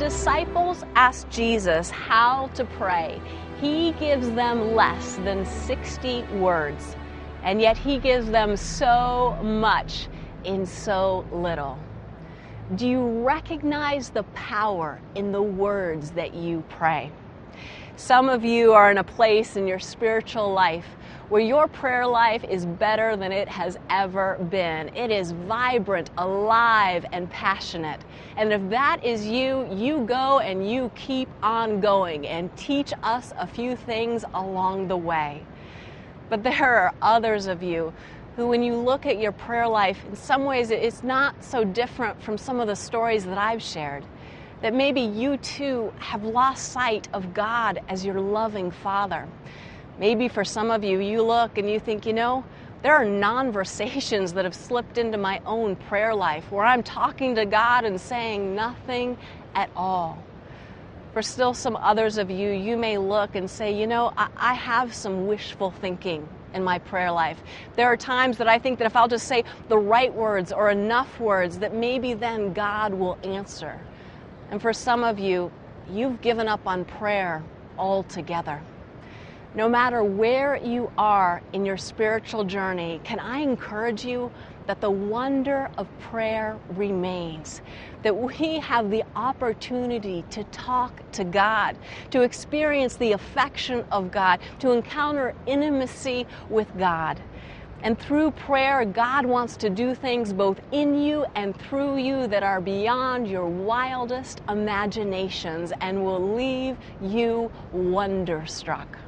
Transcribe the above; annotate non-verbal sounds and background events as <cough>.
disciples ask Jesus how to pray, he gives them less than 60 words, and yet he gives them so much in so little. Do you recognize the power in the words that you pray? Some of you are in a place in your spiritual life where your prayer life is better than it has ever been. It is vibrant, alive, and passionate. And if that is you, you go and you keep on going and teach us a few things along the way. But there are others of you who, when you look at your prayer life, in some ways it's not so different from some of the stories that I've shared. That maybe you too have lost sight of God as your loving Father. Maybe for some of you, you look and you think, you know, there are conversations that have slipped into my own prayer life where I'm talking to God and saying nothing at all. For still some others of you, you may look and say, you know, I, I have some wishful thinking in my prayer life. There are times that I think that if I'll just say the right words or enough words, that maybe then God will answer. And for some of you, you've given up on prayer altogether. No matter where you are in your spiritual journey, can I encourage you that the wonder of prayer remains? That we <laughs> have the opportunity to talk to God, to experience the affection of God, to encounter intimacy with God. And through prayer, God wants to do things both in you and through you that are beyond your wildest imaginations and will leave you wonderstruck.